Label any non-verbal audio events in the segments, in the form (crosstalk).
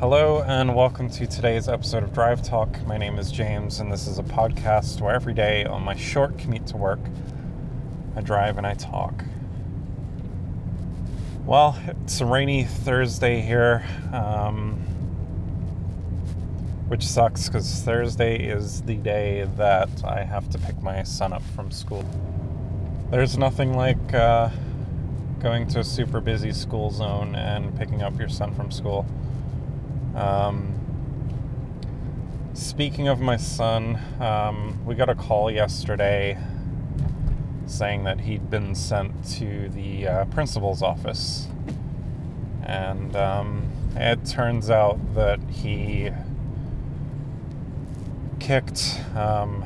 Hello, and welcome to today's episode of Drive Talk. My name is James, and this is a podcast where every day on my short commute to work, I drive and I talk. Well, it's a rainy Thursday here, um, which sucks because Thursday is the day that I have to pick my son up from school. There's nothing like uh, going to a super busy school zone and picking up your son from school. Um, speaking of my son, um, we got a call yesterday saying that he'd been sent to the uh, principal's office. And um, it turns out that he kicked um,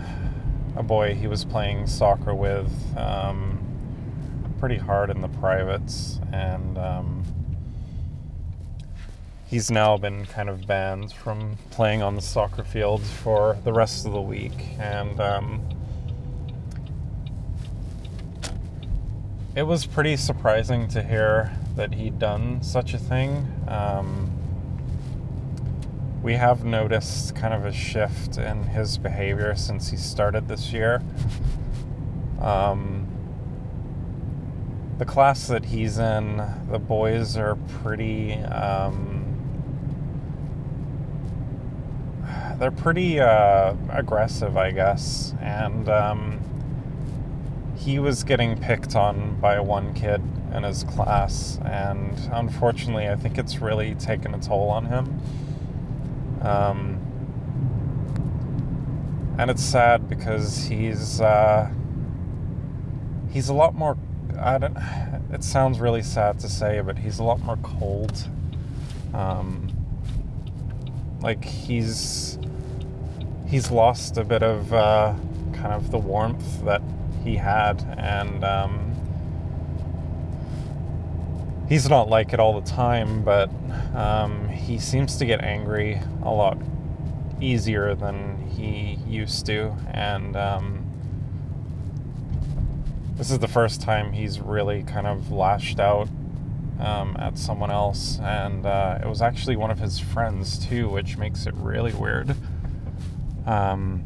a boy he was playing soccer with um, pretty hard in the privates. And um, he's now been kind of banned from playing on the soccer field for the rest of the week. And um, it was pretty surprising to hear that he'd done such a thing. Um, we have noticed kind of a shift in his behavior since he started this year. Um, the class that he's in, the boys are pretty. Um, they're pretty uh, aggressive, I guess, and um, he was getting picked on by one kid in his class, and unfortunately, I think it's really taken a toll on him. Um, and it's sad because he's uh, he's a lot more. I don't. (sighs) It sounds really sad to say, but he's a lot more cold. Um, like he's he's lost a bit of uh, kind of the warmth that he had, and um, he's not like it all the time, but um, he seems to get angry a lot easier than he used to, and um, this is the first time he's really kind of lashed out um, at someone else, and uh, it was actually one of his friends too, which makes it really weird. Um,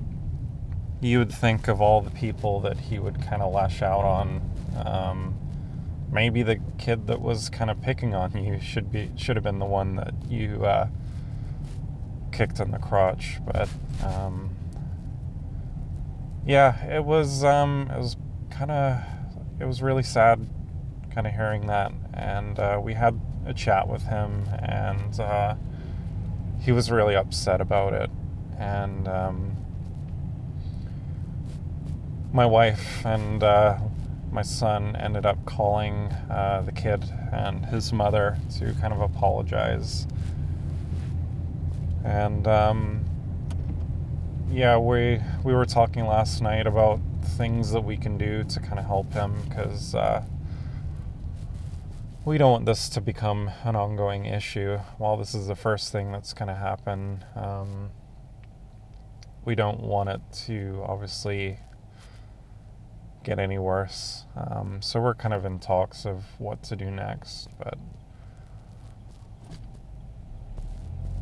you would think of all the people that he would kind of lash out on. Um, maybe the kid that was kind of picking on you should be should have been the one that you uh, kicked in the crotch. But um, yeah, it was um, it was kind of it was really sad, kind of hearing that. And uh, we had a chat with him, and uh, he was really upset about it and um, my wife and uh, my son ended up calling uh, the kid and his mother to kind of apologize. And um, yeah, we we were talking last night about things that we can do to kind of help him because uh, we don't want this to become an ongoing issue. While this is the first thing that's going to happen. Um, we don't want it to obviously get any worse. Um, so we're kind of in talks of what to do next, but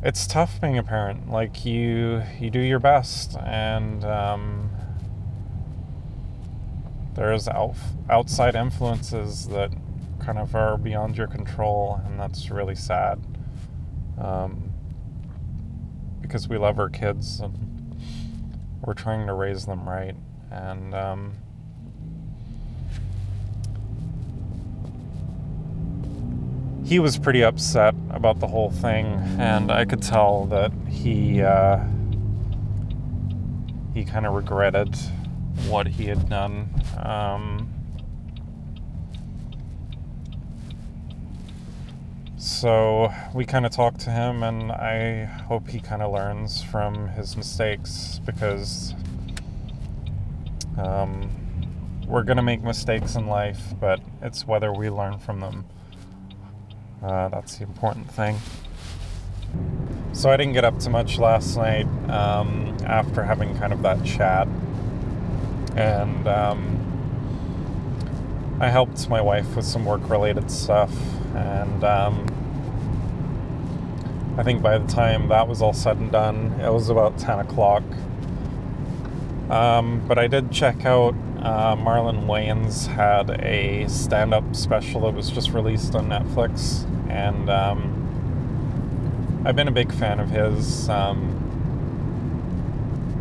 it's tough being a parent. Like you, you do your best, and um, there's out, outside influences that kind of are beyond your control, and that's really sad. Um, because we love our kids and we're trying to raise them right. And um, he was pretty upset about the whole thing, and I could tell that he uh, he kind of regretted what he had done. Um, So we kind of talked to him, and I hope he kind of learns from his mistakes because um, we're going to make mistakes in life, but it's whether we learn from them. Uh, that's the important thing. So I didn't get up too much last night um, after having kind of that chat. And um, I helped my wife with some work related stuff. And um, I think by the time that was all said and done, it was about 10 o'clock. Um, but I did check out uh, Marlon Wayans had a stand up special that was just released on Netflix. And um, I've been a big fan of his um,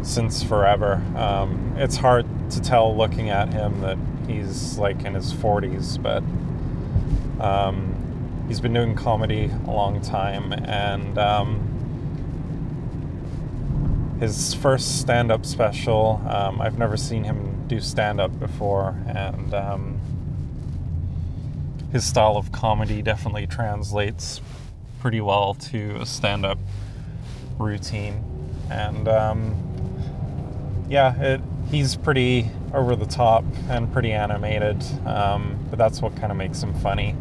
since forever. Um, it's hard to tell looking at him that he's like in his 40s, but um, he's been doing comedy a long time. And um, his first stand up special. Um, I've never seen him do stand up before, and um, his style of comedy definitely translates pretty well to a stand up routine. And um, yeah, it, he's pretty over the top and pretty animated, um, but that's what kind of makes him funny.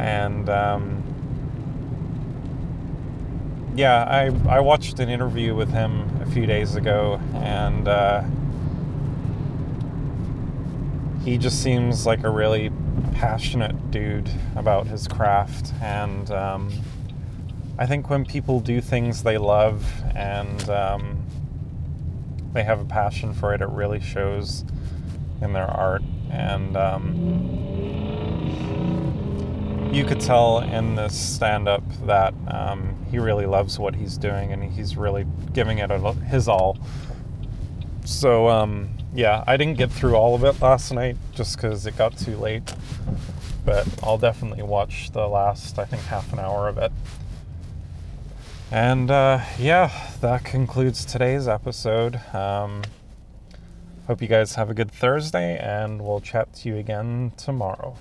And um, yeah, I, I watched an interview with him a few days ago, and uh, he just seems like a really passionate dude about his craft. And um, I think when people do things they love and um, they have a passion for it, it really shows in their art. And um, you could tell in this stand up that um, he really loves what he's doing and he's really giving it his all. So, um, yeah, I didn't get through all of it last night just because it got too late. But I'll definitely watch the last, I think, half an hour of it. And uh, yeah, that concludes today's episode. Um, hope you guys have a good Thursday, and we'll chat to you again tomorrow.